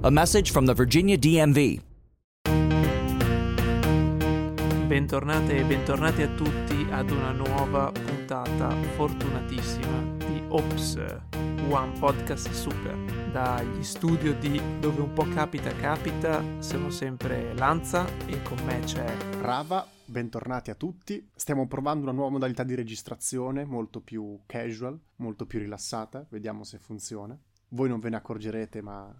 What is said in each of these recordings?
A message from the Virginia DMV. Bentornate e bentornati a tutti ad una nuova puntata fortunatissima di Ops, One Podcast Super. Dagli studio di Dove un po' capita capita, sono sempre Lanza e con me c'è Rava, bentornati a tutti. Stiamo provando una nuova modalità di registrazione, molto più casual, molto più rilassata, vediamo se funziona. Voi non ve ne accorgerete, ma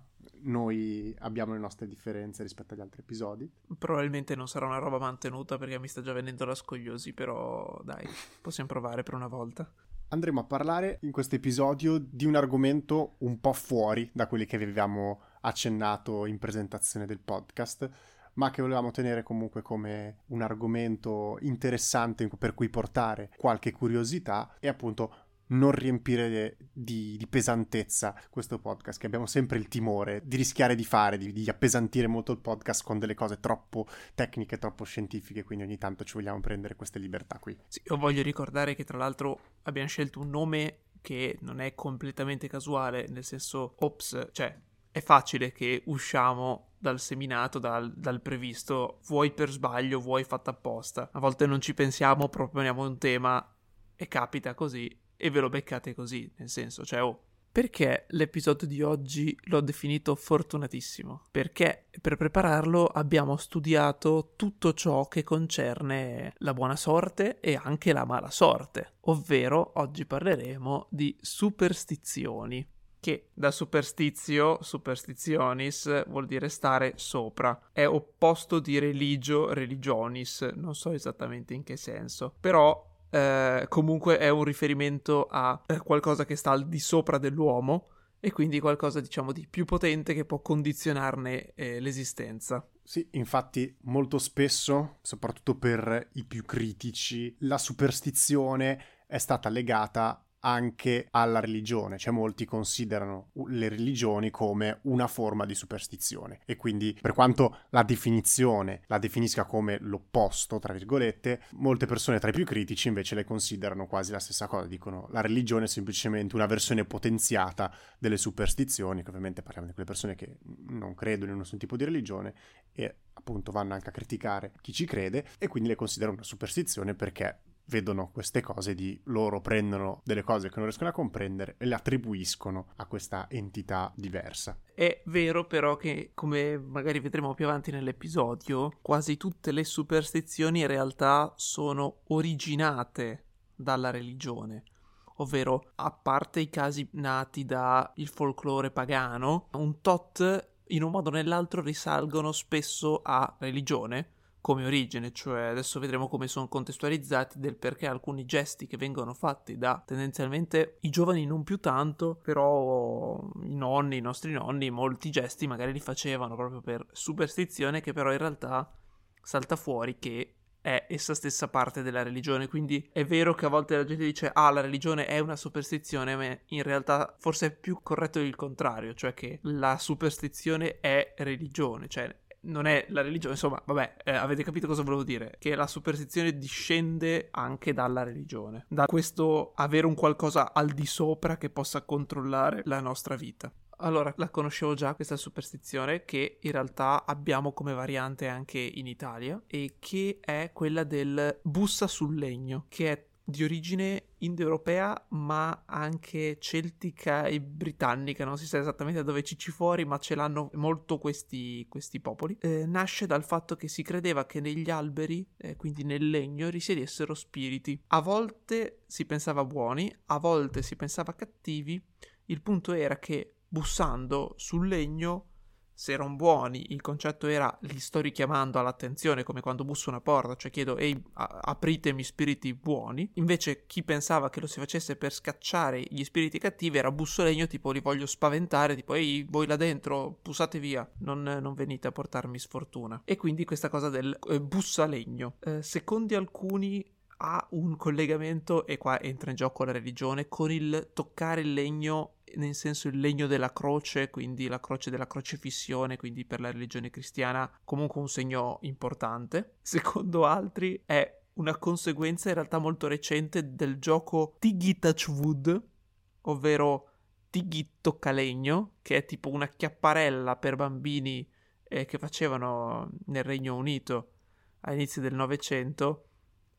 noi abbiamo le nostre differenze rispetto agli altri episodi. Probabilmente non sarà una roba mantenuta perché mi sta già venendo la scogliosi, però dai, possiamo provare per una volta. Andremo a parlare in questo episodio di un argomento un po' fuori da quelli che avevamo accennato in presentazione del podcast, ma che volevamo tenere comunque come un argomento interessante per cui portare qualche curiosità e appunto non riempire di, di, pesantezza questo podcast, che abbiamo sempre il timore di rischiare di fare, di, di, appesantire molto il podcast con delle cose troppo tecniche, troppo scientifiche, quindi ogni tanto ci vogliamo prendere queste libertà qui. Sì, io voglio ricordare che tra l'altro abbiamo scelto un nome che non è completamente casuale, nel senso, ops, cioè è facile che usciamo dal seminato, dal, dal, previsto, vuoi per sbaglio, vuoi fatto apposta. A volte non ci pensiamo, proponiamo un tema e capita così e ve lo beccate così, nel senso, cioè, oh, perché l'episodio di oggi l'ho definito fortunatissimo? Perché per prepararlo abbiamo studiato tutto ciò che concerne la buona sorte e anche la mala sorte, ovvero oggi parleremo di superstizioni, che da superstizio, superstizionis, vuol dire stare sopra. È opposto di religio, religionis, non so esattamente in che senso, però eh, comunque è un riferimento a eh, qualcosa che sta al di sopra dell'uomo e quindi qualcosa diciamo di più potente che può condizionarne eh, l'esistenza. Sì, infatti molto spesso, soprattutto per i più critici, la superstizione è stata legata anche alla religione, cioè molti considerano le religioni come una forma di superstizione. E quindi per quanto la definizione la definisca come l'opposto, tra virgolette, molte persone tra i più critici invece le considerano quasi la stessa cosa, dicono la religione è semplicemente una versione potenziata delle superstizioni, che ovviamente parliamo di quelle persone che non credono in nessun tipo di religione e appunto vanno anche a criticare chi ci crede e quindi le considerano una superstizione perché vedono queste cose di loro prendono delle cose che non riescono a comprendere e le attribuiscono a questa entità diversa. È vero però che, come magari vedremo più avanti nell'episodio, quasi tutte le superstizioni in realtà sono originate dalla religione. Ovvero, a parte i casi nati dal folklore pagano, un tot in un modo o nell'altro risalgono spesso a religione come origine, cioè adesso vedremo come sono contestualizzati del perché alcuni gesti che vengono fatti da tendenzialmente i giovani non più tanto, però i nonni, i nostri nonni, molti gesti magari li facevano proprio per superstizione che però in realtà salta fuori che è essa stessa parte della religione, quindi è vero che a volte la gente dice ah la religione è una superstizione, ma in realtà forse è più corretto il contrario, cioè che la superstizione è religione, cioè non è la religione, insomma, vabbè, eh, avete capito cosa volevo dire? Che la superstizione discende anche dalla religione, da questo avere un qualcosa al di sopra che possa controllare la nostra vita. Allora, la conoscevo già questa superstizione che in realtà abbiamo come variante anche in Italia e che è quella del bussa sul legno, che è di origine indoeuropea, ma anche celtica e britannica, non si sa esattamente da dove ci ci fuori, ma ce l'hanno molto questi, questi popoli. Eh, nasce dal fatto che si credeva che negli alberi, eh, quindi nel legno, risiedessero spiriti. A volte si pensava buoni, a volte si pensava cattivi. Il punto era che bussando sul legno se erano buoni, il concetto era li sto richiamando all'attenzione come quando busso una porta, cioè chiedo ehi apritemi spiriti buoni. Invece chi pensava che lo si facesse per scacciare gli spiriti cattivi era busso legno tipo li voglio spaventare, tipo ehi voi là dentro bussate via, non, non venite a portarmi sfortuna. E quindi questa cosa del eh, bussa legno. Eh, secondo alcuni ha un collegamento, e qua entra in gioco la religione, con il toccare il legno, nel senso il legno della croce, quindi la croce della crocefissione, quindi per la religione cristiana comunque un segno importante. Secondo altri è una conseguenza in realtà molto recente del gioco Tiggy Touch Wood, ovvero Tiggy Toccalegno, che è tipo una chiapparella per bambini eh, che facevano nel Regno Unito all'inizio del Novecento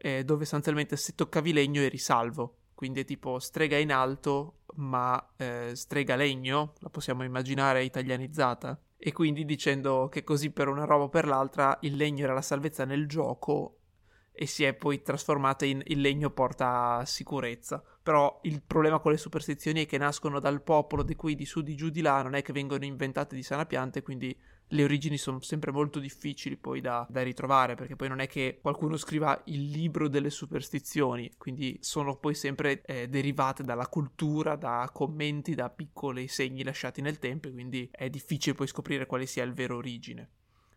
eh, dove sostanzialmente se toccavi legno eri salvo. Quindi è tipo strega in alto, ma eh, strega legno, la possiamo immaginare italianizzata. E quindi dicendo che così per una roba o per l'altra il legno era la salvezza nel gioco e si è poi trasformata in il legno porta sicurezza. Però il problema con le superstizioni è che nascono dal popolo di qui di su di giù di là, non è che vengono inventate di sana pianta, quindi le origini sono sempre molto difficili poi da, da, ritrovare, perché poi non è che qualcuno scriva il libro delle superstizioni, quindi sono poi sempre eh, derivate dalla cultura, da commenti, da piccoli segni lasciati nel tempo, quindi è difficile poi scoprire quale sia il vero origine.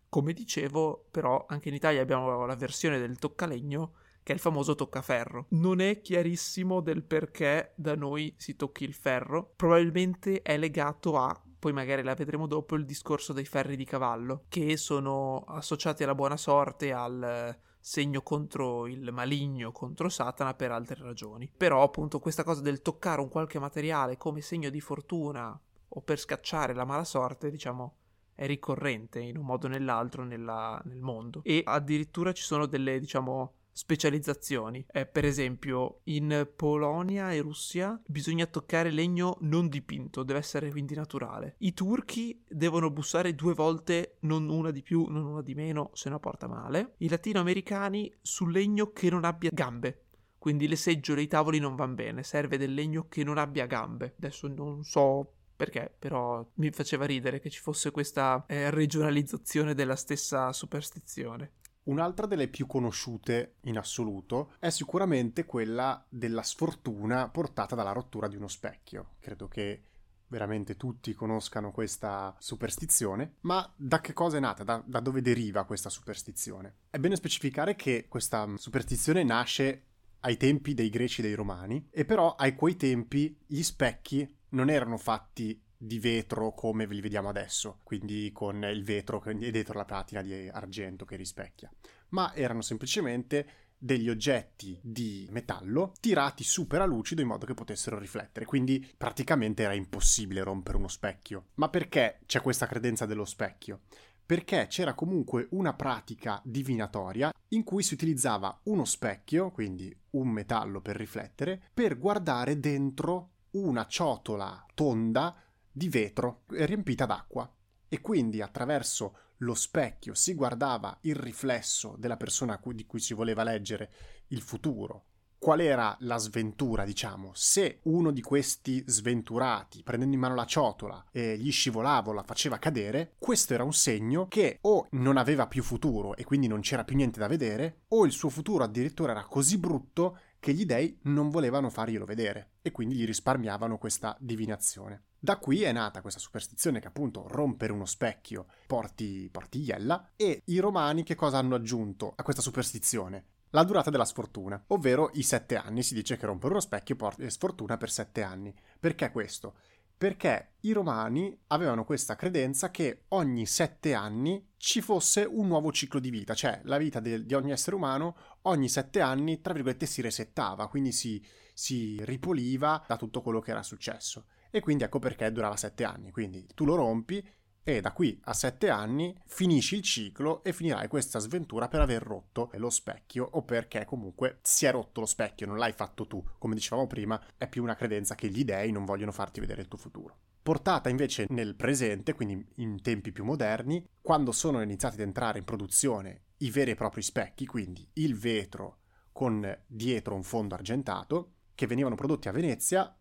Come dicevo, però, anche in Italia abbiamo la versione del toccalegno che è il famoso toccaferro. Non è chiarissimo del perché da noi si tocchi il ferro, probabilmente è legato a poi magari la vedremo dopo, il discorso dei ferri di cavallo, che sono associati alla buona sorte, al segno contro il maligno, contro Satana per altre ragioni. Però appunto questa cosa del toccare un qualche materiale come segno di fortuna o per scacciare la mala sorte, diciamo, è ricorrente in un modo o nell'altro nella, nel mondo. E addirittura ci sono delle, diciamo, specializzazioni. Eh, per esempio, in Polonia e Russia bisogna toccare legno non dipinto, deve essere quindi naturale. I turchi devono bussare due volte, non una di più, non una di meno, se no porta male. I latinoamericani sul legno che non abbia gambe. Quindi le seggiole e i tavoli non vanno bene, serve del legno che non abbia gambe. Adesso non so perché, però mi faceva ridere che ci fosse questa eh, regionalizzazione della stessa superstizione. Un'altra delle più conosciute in assoluto è sicuramente quella della sfortuna portata dalla rottura di uno specchio. Credo che veramente tutti conoscano questa superstizione, ma da che cosa è nata? Da, da dove deriva questa superstizione? È bene specificare che questa superstizione nasce ai tempi dei greci e dei romani, e però a quei tempi gli specchi non erano fatti di vetro come li vediamo adesso, quindi con il vetro e dietro la platina di argento che rispecchia, ma erano semplicemente degli oggetti di metallo tirati super a lucido in modo che potessero riflettere, quindi praticamente era impossibile rompere uno specchio. Ma perché c'è questa credenza dello specchio? Perché c'era comunque una pratica divinatoria in cui si utilizzava uno specchio, quindi un metallo per riflettere, per guardare dentro una ciotola tonda di vetro riempita d'acqua e quindi attraverso lo specchio si guardava il riflesso della persona di cui si voleva leggere il futuro. Qual era la sventura, diciamo? Se uno di questi sventurati, prendendo in mano la ciotola, e gli scivolava o la faceva cadere, questo era un segno che o non aveva più futuro e quindi non c'era più niente da vedere, o il suo futuro addirittura era così brutto che gli dei non volevano farglielo vedere e quindi gli risparmiavano questa divinazione. Da qui è nata questa superstizione che appunto rompere uno specchio porti, porti iella e i romani che cosa hanno aggiunto a questa superstizione? La durata della sfortuna, ovvero i sette anni. Si dice che rompere uno specchio porta sfortuna per sette anni. Perché questo? Perché i romani avevano questa credenza che ogni sette anni ci fosse un nuovo ciclo di vita, cioè la vita de- di ogni essere umano ogni sette anni, tra virgolette, si resettava, quindi si, si ripoliva da tutto quello che era successo. E quindi ecco perché durava sette anni. Quindi tu lo rompi e da qui a sette anni finisci il ciclo e finirai questa sventura per aver rotto lo specchio o perché comunque si è rotto lo specchio, non l'hai fatto tu. Come dicevamo prima, è più una credenza che gli dei non vogliono farti vedere il tuo futuro. Portata invece nel presente, quindi in tempi più moderni, quando sono iniziati ad entrare in produzione i veri e propri specchi, quindi il vetro con dietro un fondo argentato, che venivano prodotti a Venezia,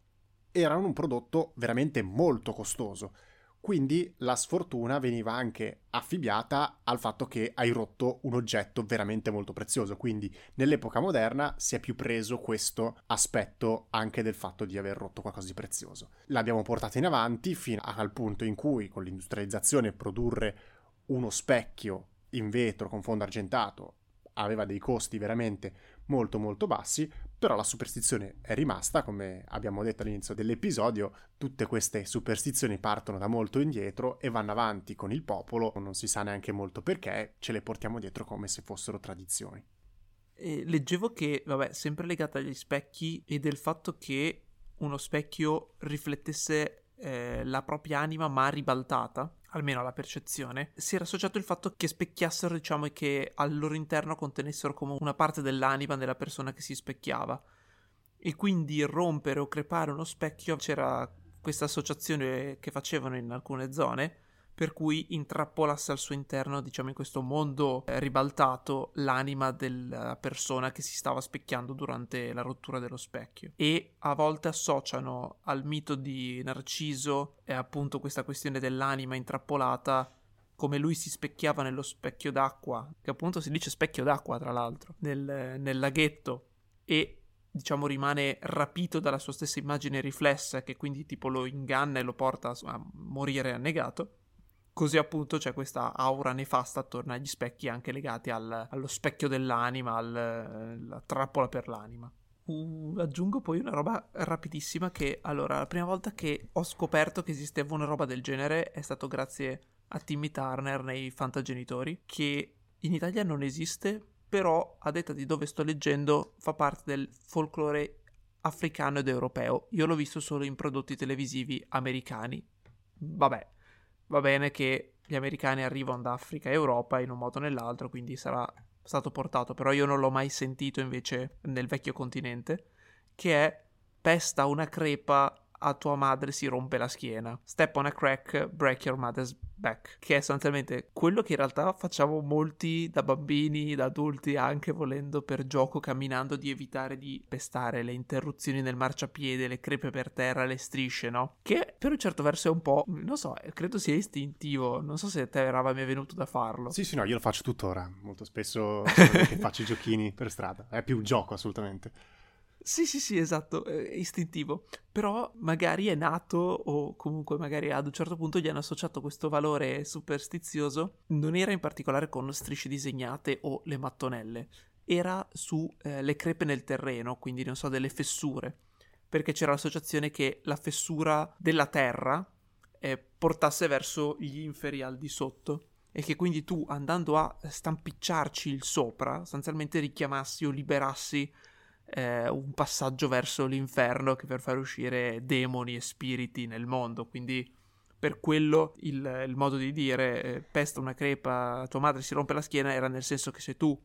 erano un prodotto veramente molto costoso quindi la sfortuna veniva anche affibbiata al fatto che hai rotto un oggetto veramente molto prezioso. Quindi nell'epoca moderna si è più preso questo aspetto anche del fatto di aver rotto qualcosa di prezioso. L'abbiamo portata in avanti fino al punto in cui con l'industrializzazione produrre uno specchio in vetro con fondo argentato aveva dei costi veramente molto molto bassi, però la superstizione è rimasta, come abbiamo detto all'inizio dell'episodio, tutte queste superstizioni partono da molto indietro e vanno avanti con il popolo, non si sa neanche molto perché, ce le portiamo dietro come se fossero tradizioni. E leggevo che, vabbè, sempre legata agli specchi e del fatto che uno specchio riflettesse eh, la propria anima ma ribaltata, almeno alla percezione, si era associato il fatto che specchiassero, diciamo, e che al loro interno contenessero come una parte dell'anima della persona che si specchiava. E quindi rompere o crepare uno specchio c'era questa associazione che facevano in alcune zone per cui intrappolasse al suo interno, diciamo in questo mondo eh, ribaltato, l'anima della persona che si stava specchiando durante la rottura dello specchio. E a volte associano al mito di Narciso e appunto questa questione dell'anima intrappolata come lui si specchiava nello specchio d'acqua, che appunto si dice specchio d'acqua tra l'altro, nel, nel laghetto e diciamo rimane rapito dalla sua stessa immagine riflessa che quindi tipo lo inganna e lo porta a morire annegato Così appunto c'è questa aura nefasta attorno agli specchi anche legati al, allo specchio dell'anima, alla trappola per l'anima. Uh, aggiungo poi una roba rapidissima che allora la prima volta che ho scoperto che esisteva una roba del genere è stato grazie a Timmy Turner nei Fantagenitori che in Italia non esiste però a detta di dove sto leggendo fa parte del folklore africano ed europeo io l'ho visto solo in prodotti televisivi americani vabbè va bene che gli americani arrivano da Africa e Europa in un modo o nell'altro, quindi sarà stato portato, però io non l'ho mai sentito invece nel vecchio continente, che è pesta una crepa a tua madre si rompe la schiena. Step on a crack, break your mother's back. Che è sostanzialmente quello che in realtà facciamo molti da bambini, da adulti, anche volendo per gioco, camminando, di evitare di pestare le interruzioni nel marciapiede, le crepe per terra, le strisce, no? Che per un certo verso è un po', non so, credo sia istintivo. Non so se a te era mai venuto da farlo. Sì, sì, no, io lo faccio tuttora. Molto spesso faccio i giochini per strada. È più un gioco, assolutamente. Sì, sì, sì, esatto, è istintivo. Però magari è nato o comunque magari ad un certo punto gli hanno associato questo valore superstizioso. Non era in particolare con strisce disegnate o le mattonelle, era su eh, crepe nel terreno, quindi non so, delle fessure. Perché c'era l'associazione che la fessura della terra eh, portasse verso gli inferi al di sotto e che quindi tu andando a stampicciarci il sopra, sostanzialmente richiamassi o liberassi eh, un passaggio verso l'inferno che per far uscire demoni e spiriti nel mondo. Quindi per quello il, il modo di dire eh, pesta una crepa, tua madre si rompe la schiena era nel senso che se tu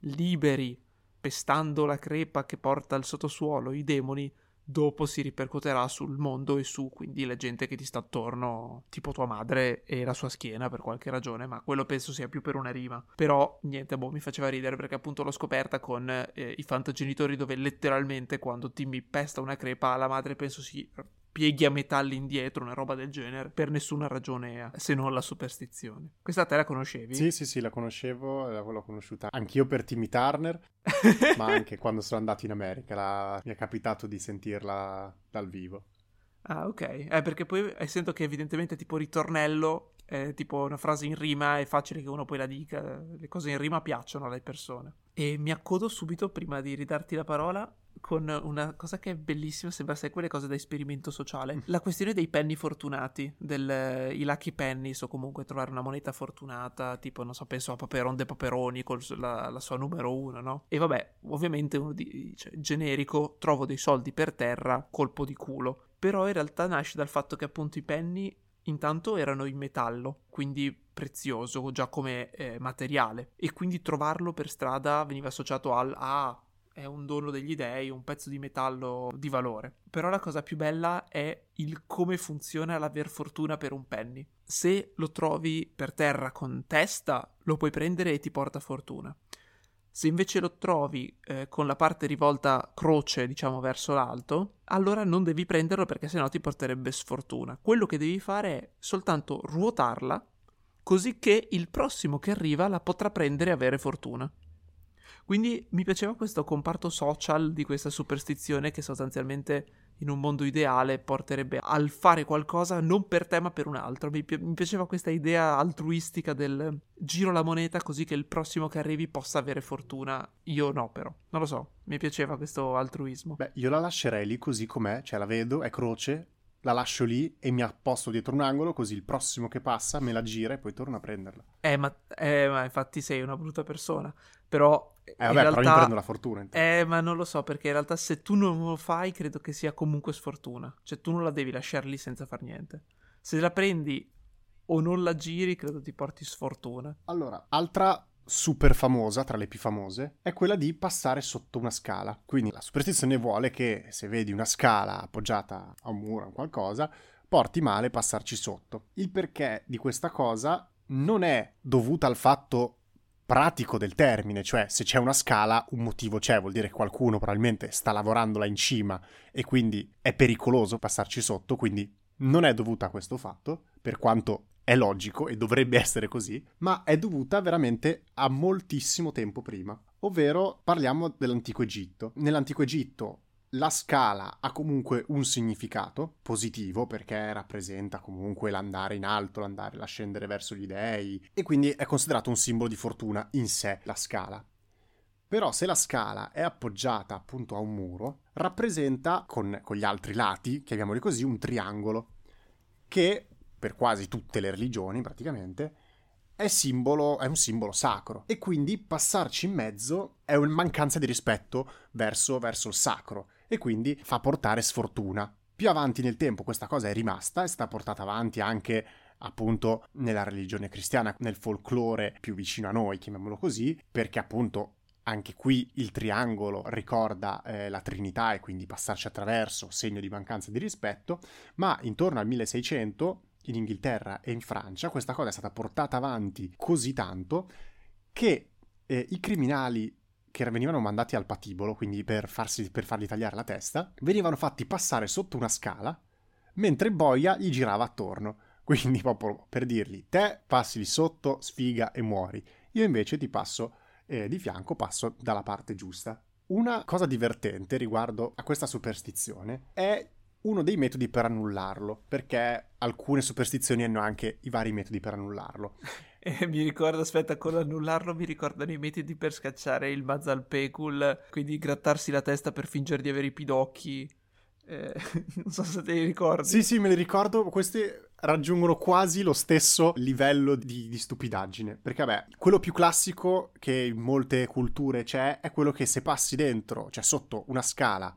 liberi pestando la crepa che porta al sottosuolo i demoni, dopo si ripercuoterà sul mondo e su quindi la gente che ti sta attorno, tipo tua madre e la sua schiena per qualche ragione, ma quello penso sia più per una rima. Però niente, boh, mi faceva ridere perché appunto l'ho scoperta con eh, i fantagenitori dove letteralmente quando Timmy pesta una crepa la madre penso si pieghi a metà all'indietro, una roba del genere, per nessuna ragione se non la superstizione. Questa te la conoscevi? Sì, sì, sì, la conoscevo, l'ho conosciuta anch'io per Timmy Turner, ma anche quando sono andato in America la... mi è capitato di sentirla dal vivo. Ah, ok. Eh, perché poi essendo che evidentemente tipo ritornello è tipo una frase in rima, è facile che uno poi la dica, le cose in rima piacciono alle persone. E mi accodo subito, prima di ridarti la parola, con una cosa che è bellissima, sembra essere quelle cose da esperimento sociale. Mm. La questione dei penny fortunati, del, i lucky pennies o comunque trovare una moneta fortunata, tipo, non so, penso a Paperon de Paperoni con la, la, sua numero uno, no? E vabbè, ovviamente uno dice, generico, trovo dei soldi per terra, colpo di culo. Però in realtà nasce dal fatto che appunto i penny intanto erano in metallo, quindi prezioso già come eh, materiale, e quindi trovarlo per strada veniva associato al ah, è un dono degli dei, un pezzo di metallo di valore. Però la cosa più bella è il come funziona l'aver fortuna per un penny. Se lo trovi per terra con testa, lo puoi prendere e ti porta fortuna. Se invece lo trovi eh, con la parte rivolta croce, diciamo, verso l'alto, allora non devi prenderlo perché sennò ti porterebbe sfortuna. Quello che devi fare è soltanto ruotarla, così che il prossimo che arriva la potrà prendere e avere fortuna. Quindi mi piaceva questo comparto social di questa superstizione che sostanzialmente in un mondo ideale porterebbe al fare qualcosa non per te ma per un altro. Mi, pi- mi, piaceva questa idea altruistica del giro la moneta così che il prossimo che arrivi possa avere fortuna. Io no però, non lo so, mi piaceva questo altruismo. Beh, io la lascerei lì così com'è, cioè la vedo, è croce, la lascio lì e mi apposto dietro un angolo così il prossimo che passa me la gira e poi torno a prenderla. Eh, ma, eh, ma infatti sei una brutta persona. Però... Eh vabbè, realtà... però io prendo la fortuna. Intanto. Eh, ma non lo so, perché in realtà se tu non lo fai credo che sia comunque sfortuna. Cioè tu non la devi lasciare lì senza far niente. Se la prendi o non la giri, credo ti porti sfortuna. Allora, altra super famosa, tra le più famose, è quella di passare sotto una scala. Quindi la superstizione vuole che se vedi una scala appoggiata a un muro o qualcosa, porti male passarci sotto. Il perché di questa cosa non è dovuta al fatto pratico del termine, cioè se c'è una scala un motivo c'è, vuol dire che qualcuno probabilmente sta lavorandola in cima e quindi è pericoloso passarci sotto, quindi non è dovuta a questo fatto, per quanto è logico e dovrebbe essere così, ma è dovuta veramente a moltissimo tempo prima. Ovvero parliamo dell'antico Egitto. Nell'antico Egitto la scala ha comunque un significato positivo perché rappresenta comunque l'andare in alto, l'andare, l'ascendere verso gli dei e quindi è considerato un simbolo di fortuna in sé la scala. Però se la scala è appoggiata appunto a un muro, rappresenta con, con gli altri lati, chiamiamoli così, un triangolo che per quasi tutte le religioni praticamente, è, simbolo, è un simbolo sacro e quindi passarci in mezzo è una mancanza di rispetto verso, verso il sacro e quindi fa portare sfortuna. Più avanti nel tempo questa cosa è rimasta, è stata portata avanti anche appunto nella religione cristiana, nel folklore più vicino a noi, chiamiamolo così, perché appunto anche qui il triangolo ricorda eh, la Trinità e quindi passarci attraverso, segno di mancanza di rispetto, ma intorno al 1600 in Inghilterra e in Francia, questa cosa è stata portata avanti così tanto che eh, i criminali che venivano mandati al patibolo, quindi per, farsi, per fargli tagliare la testa, venivano fatti passare sotto una scala mentre Boia gli girava attorno. Quindi proprio per dirgli, te passi di sotto, sfiga e muori. Io invece ti passo eh, di fianco, passo dalla parte giusta. Una cosa divertente riguardo a questa superstizione è uno dei metodi per annullarlo, perché alcune superstizioni hanno anche i vari metodi per annullarlo. E mi ricordo, aspetta, con annullarlo mi ricordano i metodi per scacciare il Mazalpekul, quindi grattarsi la testa per fingere di avere i pidocchi. Eh, non so se te li ricordi. Sì, sì, me li ricordo. Questi raggiungono quasi lo stesso livello di, di, stupidaggine. Perché, vabbè, quello più classico che in molte culture c'è è quello che se passi dentro, cioè sotto una scala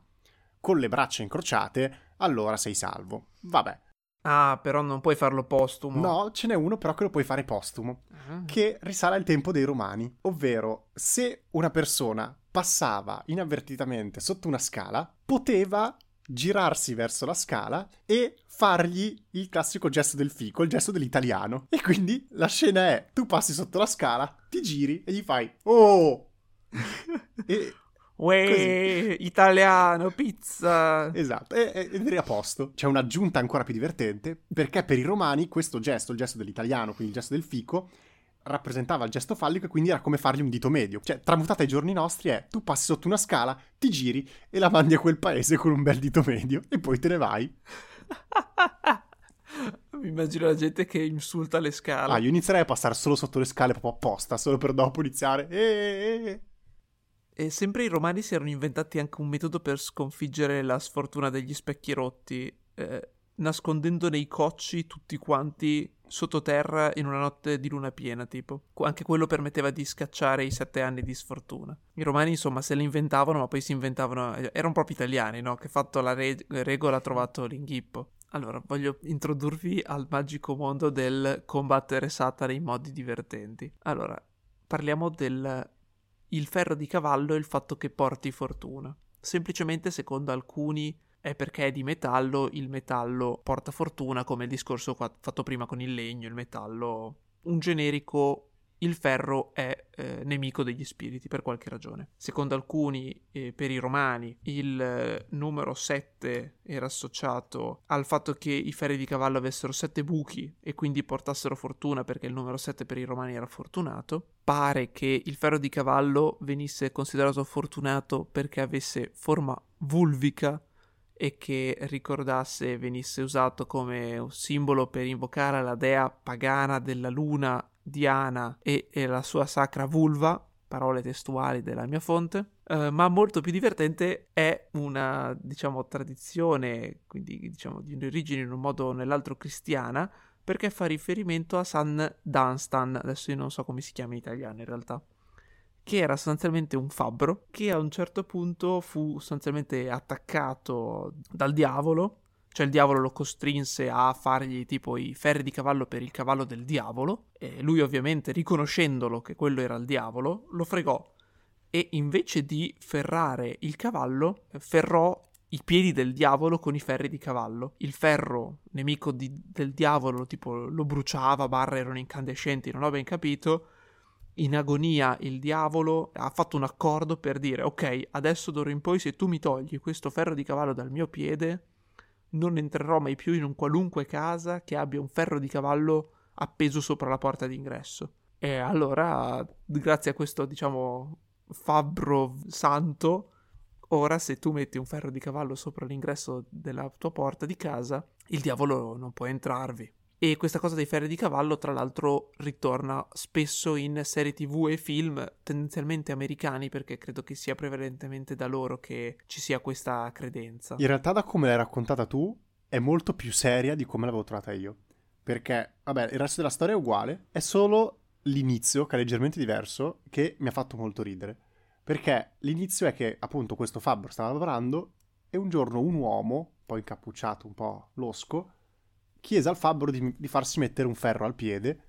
con le braccia incrociate, allora sei salvo. Vabbè. Ah, però non puoi farlo postumo. No, ce n'è uno però che lo puoi fare postumo, uh-huh. che risale al tempo dei romani, ovvero se una persona passava inavvertitamente sotto una scala, poteva girarsi verso la scala e fargli il classico gesto del fico, il gesto dell'italiano. E quindi la scena è, tu passi sotto la scala, ti giri e gli fai, oh! e Uè, italiano, pizza. Esatto, ed eri a posto. C'è un'aggiunta ancora più divertente, perché per i romani questo gesto, il gesto dell'italiano, quindi il gesto del fico, rappresentava il gesto fallico e quindi era come fargli un dito medio. Cioè, tramutata ai giorni nostri è tu passi sotto una scala, ti giri e la mandi a quel paese con un bel dito medio e poi te ne vai. Mi immagino la gente che insulta le scale. Ah, io inizierei a passare solo sotto le scale proprio apposta, solo per dopo iniziare. Eeeh. E sempre i romani si erano inventati anche un metodo per sconfiggere la sfortuna degli specchi rotti, eh, nascondendo nei cocci tutti quanti sottoterra in una notte di luna piena, tipo. Anche quello permetteva di scacciare i sette anni di sfortuna. I romani, insomma, se le inventavano, ma poi si inventavano... Eh, erano proprio italiani, no? Che fatto la re- regola ha trovato l'inghippo. Allora, voglio introdurvi al magico mondo del combattere Satana in modi divertenti. Allora, parliamo del il ferro di cavallo e il fatto che porti fortuna. Semplicemente, secondo alcuni, è perché è di metallo, il metallo porta fortuna, come il discorso fatto prima con il legno, il metallo, un generico il ferro è eh, nemico degli spiriti per qualche ragione. Secondo alcuni, eh, per i romani, il eh, numero 7 era associato al fatto che i ferri di cavallo avessero 7 buchi e quindi portassero fortuna perché il numero 7 per i romani era fortunato. Pare che il ferro di cavallo venisse considerato fortunato perché avesse forma vulvica e che ricordasse venisse usato come simbolo per invocare la dea pagana della luna Diana e, e la sua sacra vulva, parole testuali della mia fonte. Uh, ma molto più divertente è una, diciamo, tradizione, quindi diciamo di origine in un modo o nell'altro cristiana, perché fa riferimento a San Dunstan, adesso io non so come si chiama in italiano in realtà, che era sostanzialmente un fabbro che a un certo punto fu sostanzialmente attaccato dal diavolo cioè il diavolo lo costrinse a fargli tipo i ferri di cavallo per il cavallo del diavolo. E lui ovviamente, riconoscendolo che quello era il diavolo, lo fregò. E invece di ferrare il cavallo, ferrò i piedi del diavolo con i ferri di cavallo. Il ferro, nemico di, del diavolo, tipo lo bruciava, barra erano incandescenti, non ho ben capito. In agonia il diavolo ha fatto un accordo per dire ok, adesso d'ora in poi se tu mi togli questo ferro di cavallo dal mio piede, non entrerò mai più in un qualunque casa che abbia un ferro di cavallo appeso sopra la porta d'ingresso. E allora, grazie a questo, diciamo, fabbro santo, ora se tu metti un ferro di cavallo sopra l'ingresso della tua porta di casa, il diavolo non può entrarvi. E questa cosa dei ferri di cavallo, tra l'altro, ritorna spesso in serie tv e film tendenzialmente americani, perché credo che sia prevalentemente da loro che ci sia questa credenza. In realtà, da come l'hai raccontata tu, è molto più seria di come l'avevo trovata io. Perché, vabbè, il resto della storia è uguale, è solo l'inizio, che è leggermente diverso, che mi ha fatto molto ridere. Perché l'inizio è che, appunto, questo fabbro stava lavorando e un giorno un uomo, poi incappucciato, un po' losco, chiese al fabbro di, di farsi mettere un ferro al piede,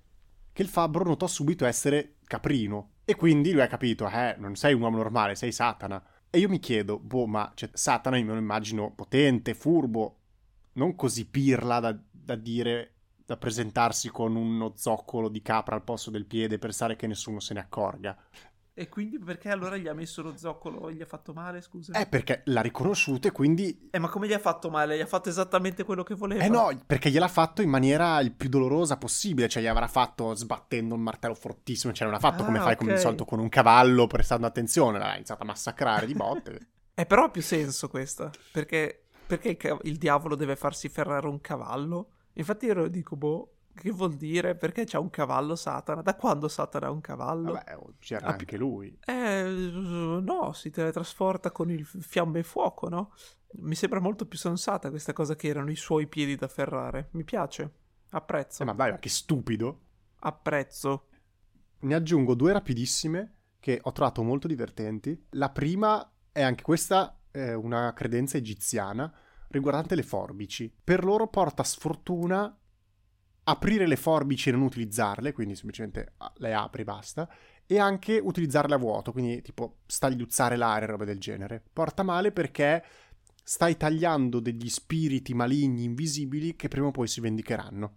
che il fabbro notò subito essere caprino. E quindi lui ha capito, eh, non sei un uomo normale, sei Satana. E io mi chiedo, boh, ma cioè, Satana io me lo immagino potente, furbo, non così pirla da, da dire, da presentarsi con uno zoccolo di capra al posto del piede per stare che nessuno se ne accorga. E quindi perché allora gli ha messo lo zoccolo e gli ha fatto male, scusa? Eh, perché l'ha riconosciuto e quindi... Eh, ma come gli ha fatto male? Gli ha fatto esattamente quello che voleva? Eh no, perché gliel'ha fatto in maniera il più dolorosa possibile, cioè gli avrà fatto sbattendo un martello fortissimo, cioè non l'ha fatto ah, come fai okay. come di solito con un cavallo prestando attenzione, l'ha iniziato a massacrare di botte. eh, però ha più senso questa, perché, perché il diavolo deve farsi ferrare un cavallo? Infatti io dico, boh, che vuol dire? Perché c'è un cavallo Satana? Da quando Satana ha un cavallo? Vabbè, oh, c'era ah, anche lui. Eh, no, si teletrasporta con il fiamme e fuoco, no? Mi sembra molto più sensata questa cosa che erano i suoi piedi da ferrare. Mi piace. Apprezzo. Eh, ma dai, ma che stupido. Apprezzo. Ne aggiungo due rapidissime che ho trovato molto divertenti. La prima è anche questa è una credenza egiziana riguardante le forbici. Per loro porta sfortuna aprire le forbici e non utilizzarle, quindi semplicemente ah, le apri e basta, e anche utilizzarle a vuoto, quindi tipo stagliuzzare l'aria e roba del genere. Porta male perché stai tagliando degli spiriti maligni invisibili che prima o poi si vendicheranno.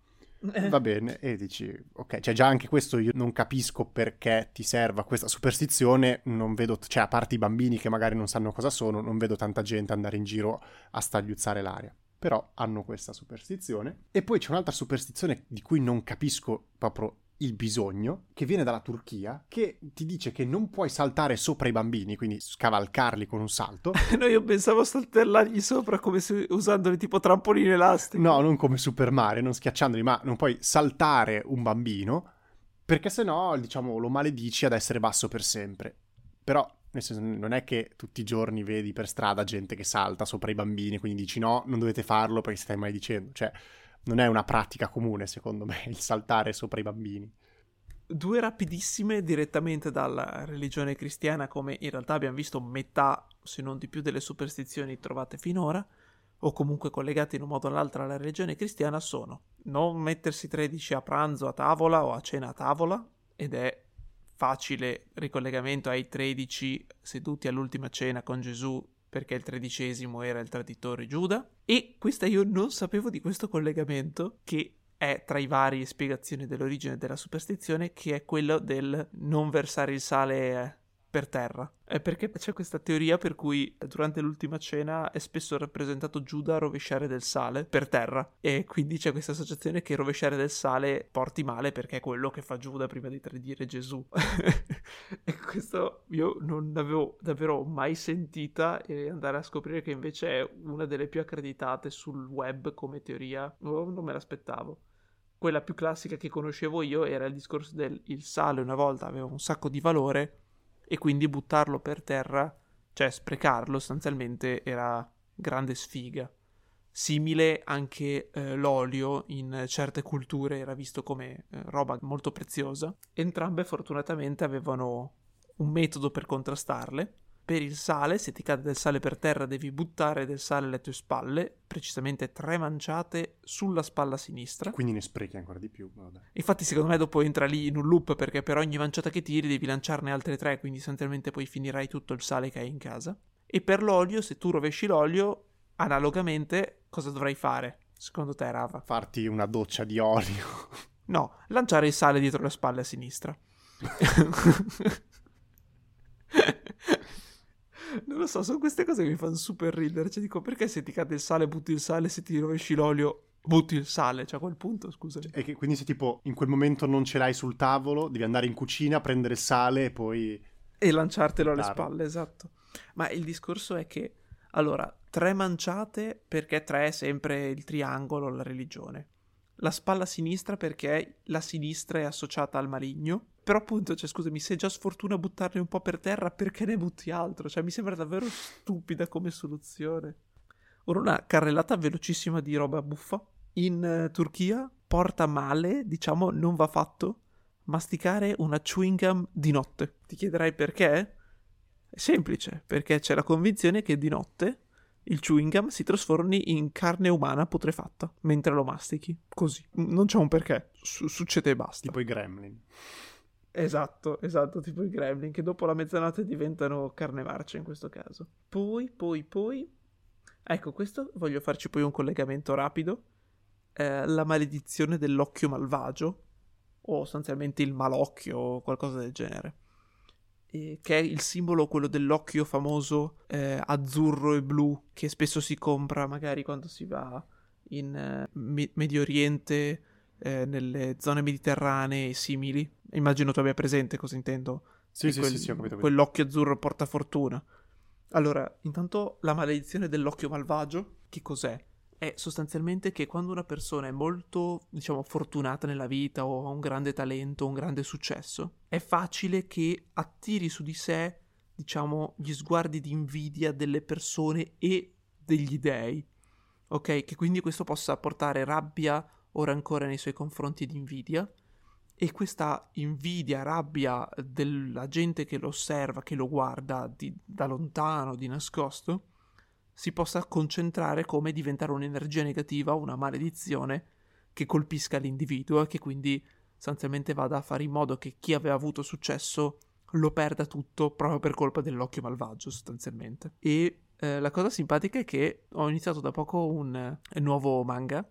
Eh. Va bene, e dici, ok, cioè già anche questo io non capisco perché ti serva questa superstizione, non vedo, cioè a parte i bambini che magari non sanno cosa sono, non vedo tanta gente andare in giro a stagliuzzare l'aria però hanno questa superstizione. E poi c'è un'altra superstizione di cui non capisco proprio il bisogno, che viene dalla Turchia, che ti dice che non puoi saltare sopra i bambini, quindi scavalcarli con un salto. no, io pensavo saltellargli sopra come se usandoli tipo trampolini elastici. No, non come Super Mario, non schiacciandoli, ma non puoi saltare un bambino, perché sennò, diciamo, lo maledici ad essere basso per sempre. Però nel senso, non è che tutti i giorni vedi per strada gente che salta sopra i bambini, quindi dici no, non dovete farlo perché stai mai dicendo. Cioè, non è una pratica comune, secondo me, il saltare sopra i bambini. Due rapidissime direttamente dalla religione cristiana, come in realtà abbiamo visto metà, se non di più, delle superstizioni trovate finora. o comunque collegate in un modo o nell'altro alla religione cristiana sono non mettersi 13 a pranzo a tavola o a cena a tavola, ed è facile ricollegamento ai 13 seduti all'ultima cena con Gesù perché il tredicesimo era il traditore Giuda. E questa io non sapevo di questo collegamento che è tra i vari spiegazioni dell'origine della superstizione, che è quello del non versare il sale per terra. È perché c'è questa teoria per cui durante l'ultima cena è spesso rappresentato Giuda a rovesciare del sale per terra e quindi c'è questa associazione che rovesciare del sale porti male perché è quello che fa Giuda prima di tradire Gesù. e questo io non l'avevo davvero mai sentita e andare a scoprire che invece è una delle più accreditate sul web come teoria, oh, non me l'aspettavo quella più classica che conoscevo io era il discorso del il sale una volta aveva un sacco di valore e quindi buttarlo per terra, cioè sprecarlo sostanzialmente era grande sfiga. Simile anche eh, l'olio in certe culture era visto come eh, roba molto preziosa. Entrambe fortunatamente avevano un metodo per contrastarle per il sale, se ti cade del sale per terra devi buttare del sale alle tue spalle, precisamente tre manciate sulla spalla sinistra. Quindi ne sprechi ancora di più. Vabbè. Infatti secondo me dopo entra lì in un loop perché per ogni manciata che tiri devi lanciarne altre tre, quindi sostanzialmente poi finirai tutto il sale che hai in casa. E per l'olio, se tu rovesci l'olio, analogamente cosa dovrai fare? Secondo te, Rava? Farti una doccia di olio. No, lanciare il sale dietro le spalle a sinistra. Non lo so, sono queste cose che mi fanno super ridere. Cioè, dico, perché se ti cade il sale, butti il sale, se ti rovesci l'olio, butti il sale? Cioè, a quel punto, scusa. E che quindi se tipo in quel momento non ce l'hai sul tavolo, devi andare in cucina, prendere il sale e poi... E lanciartelo alle spalle, esatto. Ma il discorso è che, allora, tre manciate perché tre è sempre il triangolo, la religione. La spalla sinistra perché la sinistra è associata al maligno però appunto, cioè, scusami, se è già sfortuna buttarne un po' per terra, perché ne butti altro? Cioè, mi sembra davvero stupida come soluzione. Ora una carrellata velocissima di roba buffa. In uh, Turchia porta male, diciamo, non va fatto masticare una chewing gum di notte. Ti chiederai perché? È semplice, perché c'è la convinzione che di notte il chewing gum si trasformi in carne umana putrefatta mentre lo mastichi. Così. Non c'è un perché. Su- succede e basta. Tipo i gremlin. Esatto, esatto, tipo i gremlin che dopo la mezzanotte diventano carne marcia in questo caso. Poi, poi, poi... Ecco, questo voglio farci poi un collegamento rapido. Eh, la maledizione dell'occhio malvagio, o sostanzialmente il malocchio o qualcosa del genere. E che è il simbolo quello dell'occhio famoso eh, azzurro e blu che spesso si compra magari quando si va in eh, me- Medio Oriente, eh, nelle zone mediterranee e simili Immagino tu abbia presente cosa intendo. Sì, sì, quel, sì, sì, ho capito. Quell'occhio azzurro porta fortuna. Allora, intanto la maledizione dell'occhio malvagio, che cos'è? È sostanzialmente che quando una persona è molto, diciamo, fortunata nella vita o ha un grande talento, un grande successo, è facile che attiri su di sé, diciamo, gli sguardi di invidia delle persone e degli dei. Ok? Che quindi questo possa portare rabbia o rancore nei suoi confronti di invidia e questa invidia, rabbia della gente che lo osserva, che lo guarda di, da lontano, di nascosto, si possa concentrare come diventare un'energia negativa, una maledizione che colpisca l'individuo e che quindi sostanzialmente vada a fare in modo che chi aveva avuto successo lo perda tutto proprio per colpa dell'occhio malvagio sostanzialmente. E eh, la cosa simpatica è che ho iniziato da poco un eh, nuovo manga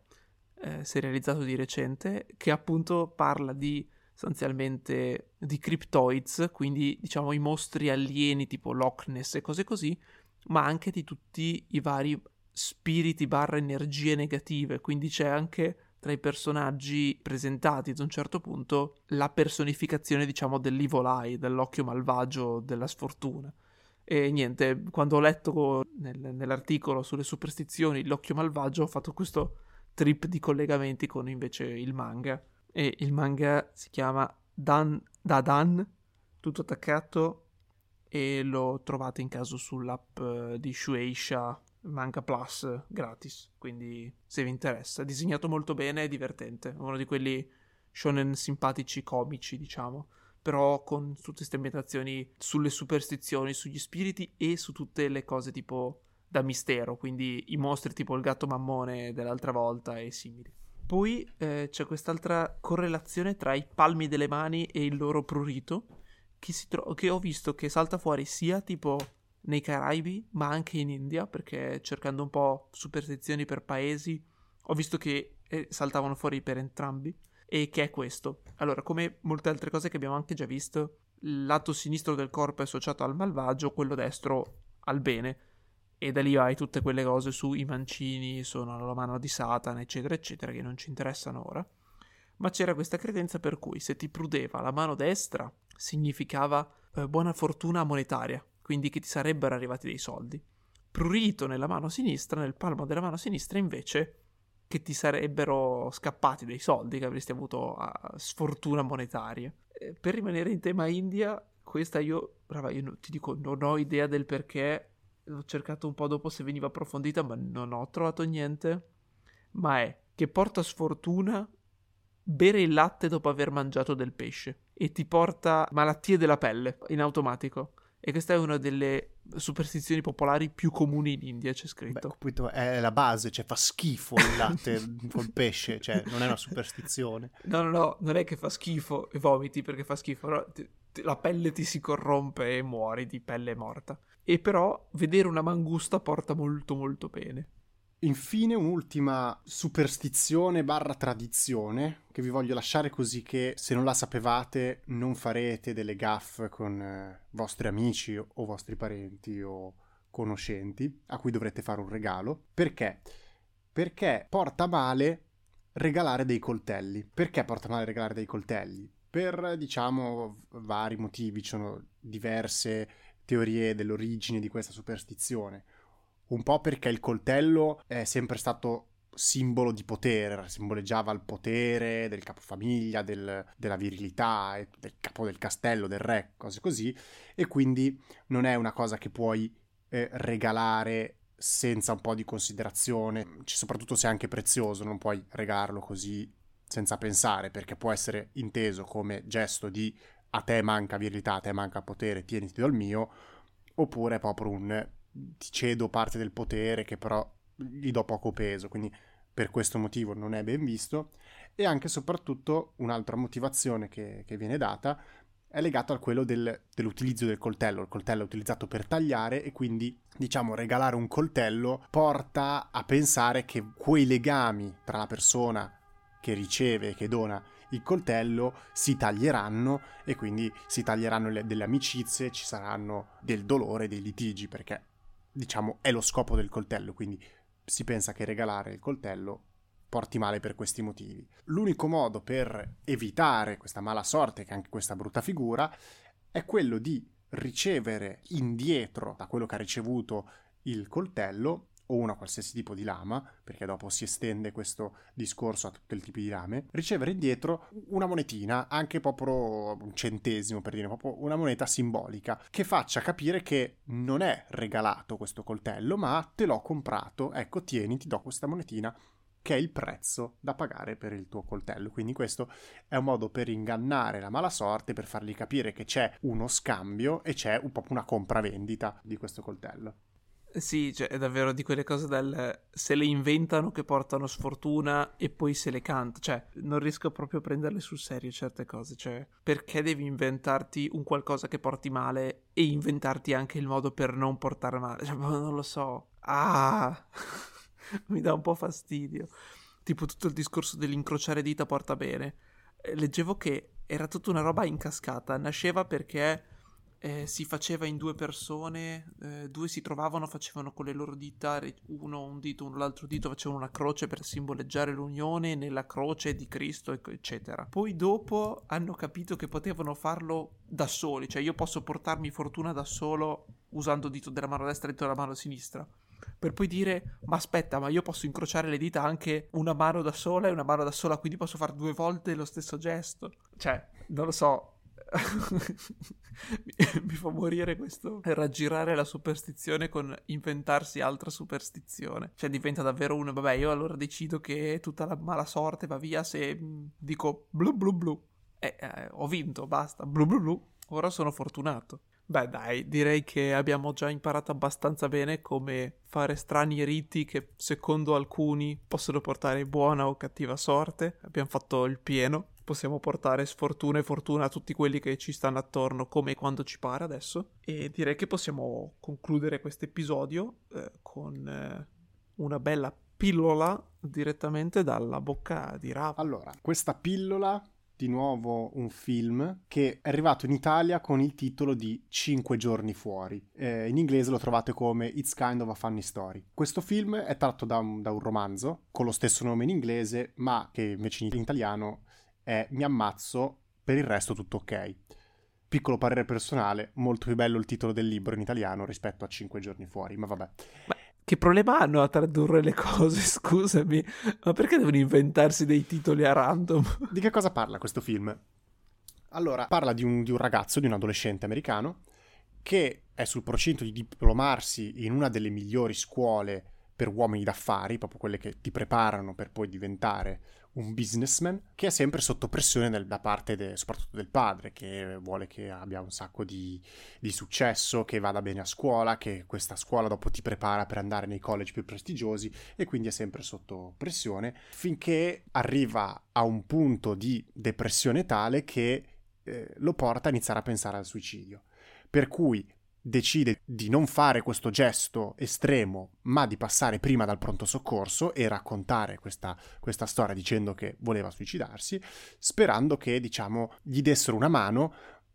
eh, serializzato di recente, che appunto parla di sostanzialmente di cryptoids, quindi diciamo i mostri alieni tipo Loch Ness e cose così, ma anche di tutti i vari spiriti barra energie negative, quindi c'è anche tra i personaggi presentati ad un certo punto la personificazione diciamo dell'evil eye, dell'occhio malvagio, della sfortuna. E niente, quando ho letto nel, nell'articolo sulle superstizioni l'occhio malvagio ho fatto questo trip di collegamenti con invece il manga. E il manga si chiama Dan Dadan, tutto attaccato, e lo trovate in caso sull'app eh, di Shueisha Manga Plus gratis. Quindi se vi interessa, disegnato molto bene e divertente. Uno di quelli shonen simpatici, comici, diciamo. Però con tutte queste ambientazioni sulle superstizioni, sugli spiriti e su tutte le cose tipo da mistero, quindi i mostri tipo il gatto mammone dell'altra volta e simili. Poi eh, c'è quest'altra correlazione tra i palmi delle mani e il loro prurito, che, tro- che ho visto che salta fuori sia tipo nei Caraibi, ma anche in India, perché cercando un po' superstizioni per paesi, ho visto che eh, saltavano fuori per entrambi. E che è questo? Allora, come molte altre cose che abbiamo anche già visto, il lato sinistro del corpo è associato al malvagio, quello destro al bene. E da lì hai tutte quelle cose sui mancini, sono la mano di Satana, eccetera, eccetera, che non ci interessano ora. Ma c'era questa credenza per cui se ti prudeva la mano destra significava eh, buona fortuna monetaria, quindi che ti sarebbero arrivati dei soldi. Prurito nella mano sinistra, nel palmo della mano sinistra invece che ti sarebbero scappati dei soldi, che avresti avuto uh, sfortuna monetaria. Eh, per rimanere in tema India, questa io, brava, io ti dico, non ho idea del perché, ho cercato un po' dopo se veniva approfondita, ma non ho trovato niente, ma è che porta sfortuna bere il latte dopo aver mangiato del pesce e ti porta malattie della pelle in automatico. E questa è una delle superstizioni popolari più comuni in India, c'è scritto. Beh, è la base, cioè fa schifo il latte col pesce, cioè non è una superstizione. No, no, no, non è che fa schifo e vomiti perché fa schifo, no? La pelle ti si corrompe e muori di pelle morta. E però vedere una mangusta porta molto molto bene. Infine un'ultima superstizione barra tradizione che vi voglio lasciare così che se non la sapevate non farete delle gaffe con eh, vostri amici o vostri parenti o conoscenti a cui dovrete fare un regalo. Perché? Perché porta male regalare dei coltelli. Perché porta male regalare dei coltelli? Per, diciamo, vari motivi, ci sono diverse teorie dell'origine di questa superstizione. Un po' perché il coltello è sempre stato simbolo di potere, simboleggiava il potere del capofamiglia, del, della virilità, del capo del castello, del re, cose così, e quindi non è una cosa che puoi eh, regalare senza un po' di considerazione, soprattutto se è anche prezioso, non puoi regalarlo così senza pensare, perché può essere inteso come gesto di a te manca virilità, a te manca potere, tieniti dal mio, oppure proprio un ti cedo parte del potere che però gli do poco peso, quindi per questo motivo non è ben visto. E anche e soprattutto un'altra motivazione che, che viene data è legata a quello del, dell'utilizzo del coltello. Il coltello è utilizzato per tagliare e quindi, diciamo, regalare un coltello porta a pensare che quei legami tra la persona che riceve che dona il coltello si taglieranno e quindi si taglieranno le, delle amicizie, ci saranno del dolore, dei litigi, perché diciamo, è lo scopo del coltello, quindi si pensa che regalare il coltello porti male per questi motivi. L'unico modo per evitare questa mala sorte, che anche questa brutta figura, è quello di ricevere indietro da quello che ha ricevuto il coltello o una qualsiasi tipo di lama, perché dopo si estende questo discorso a tutto il tipo di lame, ricevere indietro una monetina, anche proprio un centesimo per dire, proprio una moneta simbolica, che faccia capire che non è regalato questo coltello, ma te l'ho comprato, ecco tieni, ti do questa monetina che è il prezzo da pagare per il tuo coltello. Quindi questo è un modo per ingannare la mala sorte, per fargli capire che c'è uno scambio e c'è un po' una compravendita di questo coltello. Sì, cioè, è davvero di quelle cose del se le inventano che portano sfortuna e poi se le canta. Cioè, non riesco proprio a prenderle sul serio certe cose. Cioè, perché devi inventarti un qualcosa che porti male e inventarti anche il modo per non portare male? Cioè, non lo so. Ah, mi dà un po' fastidio. Tipo tutto il discorso dell'incrociare dita porta bene. Eh, leggevo che era tutta una roba incascata. Nasceva perché eh, si faceva in due persone, eh, due si trovavano, facevano con le loro dita, uno un dito, uno l'altro dito, facevano una croce per simboleggiare l'unione nella croce di Cristo, eccetera. Poi dopo hanno capito che potevano farlo da soli, cioè io posso portarmi fortuna da solo usando il dito della mano destra e il dito della mano sinistra. Per poi dire, ma aspetta, ma io posso incrociare le dita anche una mano da sola e una mano da sola, quindi posso fare due volte lo stesso gesto. Cioè, non lo so, mi fa morire questo raggirare la superstizione con inventarsi altra superstizione. Cioè diventa davvero uno, vabbè, io allora decido che tutta la mala sorte va via se mm, dico blu blu blu. Eh, eh, ho vinto, basta, blu blu blu. Ora sono fortunato. Beh, dai, direi che abbiamo già imparato abbastanza bene come fare strani riti che secondo alcuni possono portare buona o cattiva sorte. Abbiamo fatto il pieno. Possiamo portare sfortuna e fortuna a tutti quelli che ci stanno attorno, come quando ci pare adesso. E direi che possiamo concludere questo episodio eh, con eh, una bella pillola direttamente dalla bocca di Rav. Allora, questa pillola di nuovo un film che è arrivato in Italia con il titolo di Cinque giorni fuori. Eh, in inglese lo trovate come It's Kind of a Funny Story. Questo film è tratto da un, da un romanzo con lo stesso nome in inglese, ma che invece in italiano è Mi ammazzo, per il resto tutto ok. Piccolo parere personale, molto più bello il titolo del libro in italiano rispetto a Cinque giorni fuori, ma vabbè. Ma che problema hanno a tradurre le cose, scusami? Ma perché devono inventarsi dei titoli a random? Di che cosa parla questo film? Allora, parla di un, di un ragazzo, di un adolescente americano, che è sul procinto di diplomarsi in una delle migliori scuole per uomini d'affari, proprio quelle che ti preparano per poi diventare un businessman che è sempre sotto pressione del, da parte de, soprattutto del padre, che vuole che abbia un sacco di, di, successo, che vada bene a scuola, che questa scuola dopo ti prepara per andare nei college più prestigiosi e quindi è sempre sotto pressione, finché arriva a un punto di depressione tale che eh, lo porta a iniziare a pensare al suicidio. Per cui decide di non fare questo gesto estremo, ma di passare prima dal pronto soccorso e raccontare questa, questa storia dicendo che voleva suicidarsi, sperando che, diciamo, gli dessero una mano,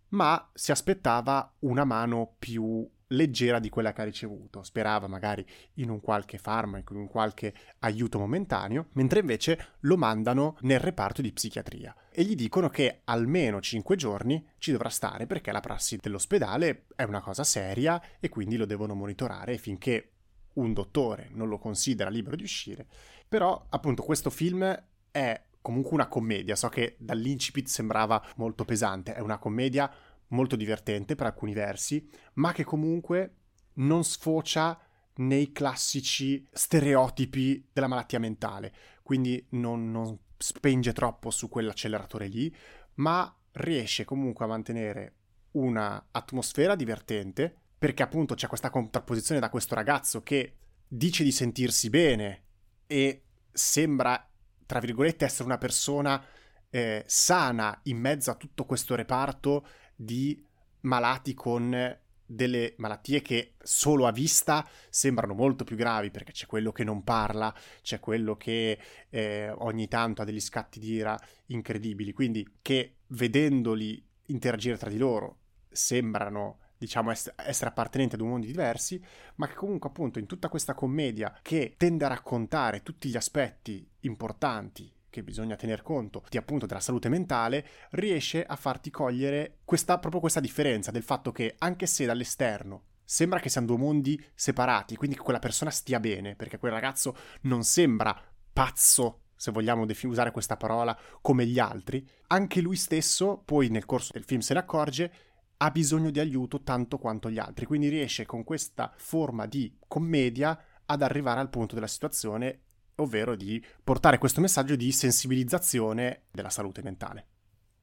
ma si aspettava una mano più leggera di quella che ha ricevuto. Sperava magari in un qualche farmaco, in un qualche aiuto momentaneo, mentre invece lo mandano nel reparto di psichiatria e gli dicono che almeno 5 giorni ci dovrà stare perché la prassi dell'ospedale è una cosa seria e quindi lo devono monitorare finché un dottore non lo considera libero di uscire. Però appunto questo film è comunque una commedia, so che dall'incipit sembrava molto pesante, è una commedia molto divertente per alcuni versi, ma che comunque non sfocia nei classici stereotipi della malattia mentale, quindi non, non spinge troppo su quell'acceleratore lì, ma riesce comunque a mantenere una atmosfera divertente, perché appunto c'è questa contrapposizione da questo ragazzo che dice di sentirsi bene e sembra, tra virgolette, essere una persona eh, sana in mezzo a tutto questo reparto di malati con delle malattie che solo a vista sembrano molto più gravi perché c'è quello che non parla, c'è quello che eh, ogni tanto ha degli scatti di ira incredibili, quindi che vedendoli interagire tra di loro sembrano diciamo essere appartenenti ad un mondo diversi, ma che comunque appunto in tutta questa commedia che tende a raccontare tutti gli aspetti importanti che bisogna tener conto di appunto della salute mentale, riesce a farti cogliere questa, proprio questa differenza del fatto che anche se dall'esterno sembra che siano due mondi separati, quindi che quella persona stia bene, perché quel ragazzo non sembra pazzo, se vogliamo usare questa parola, come gli altri, anche lui stesso, poi nel corso del film se ne accorge, ha bisogno di aiuto tanto quanto gli altri, quindi riesce con questa forma di commedia ad arrivare al punto della situazione ovvero di portare questo messaggio di sensibilizzazione della salute mentale.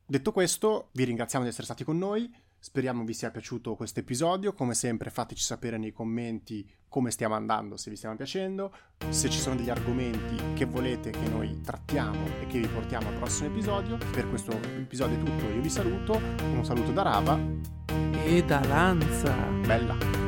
Detto questo, vi ringraziamo di essere stati con noi, speriamo vi sia piaciuto questo episodio, come sempre fateci sapere nei commenti come stiamo andando, se vi stiamo piacendo, se ci sono degli argomenti che volete che noi trattiamo e che vi portiamo al prossimo episodio. Per questo episodio è tutto, io vi saluto, un saluto da Rava e da Lanza. Bella!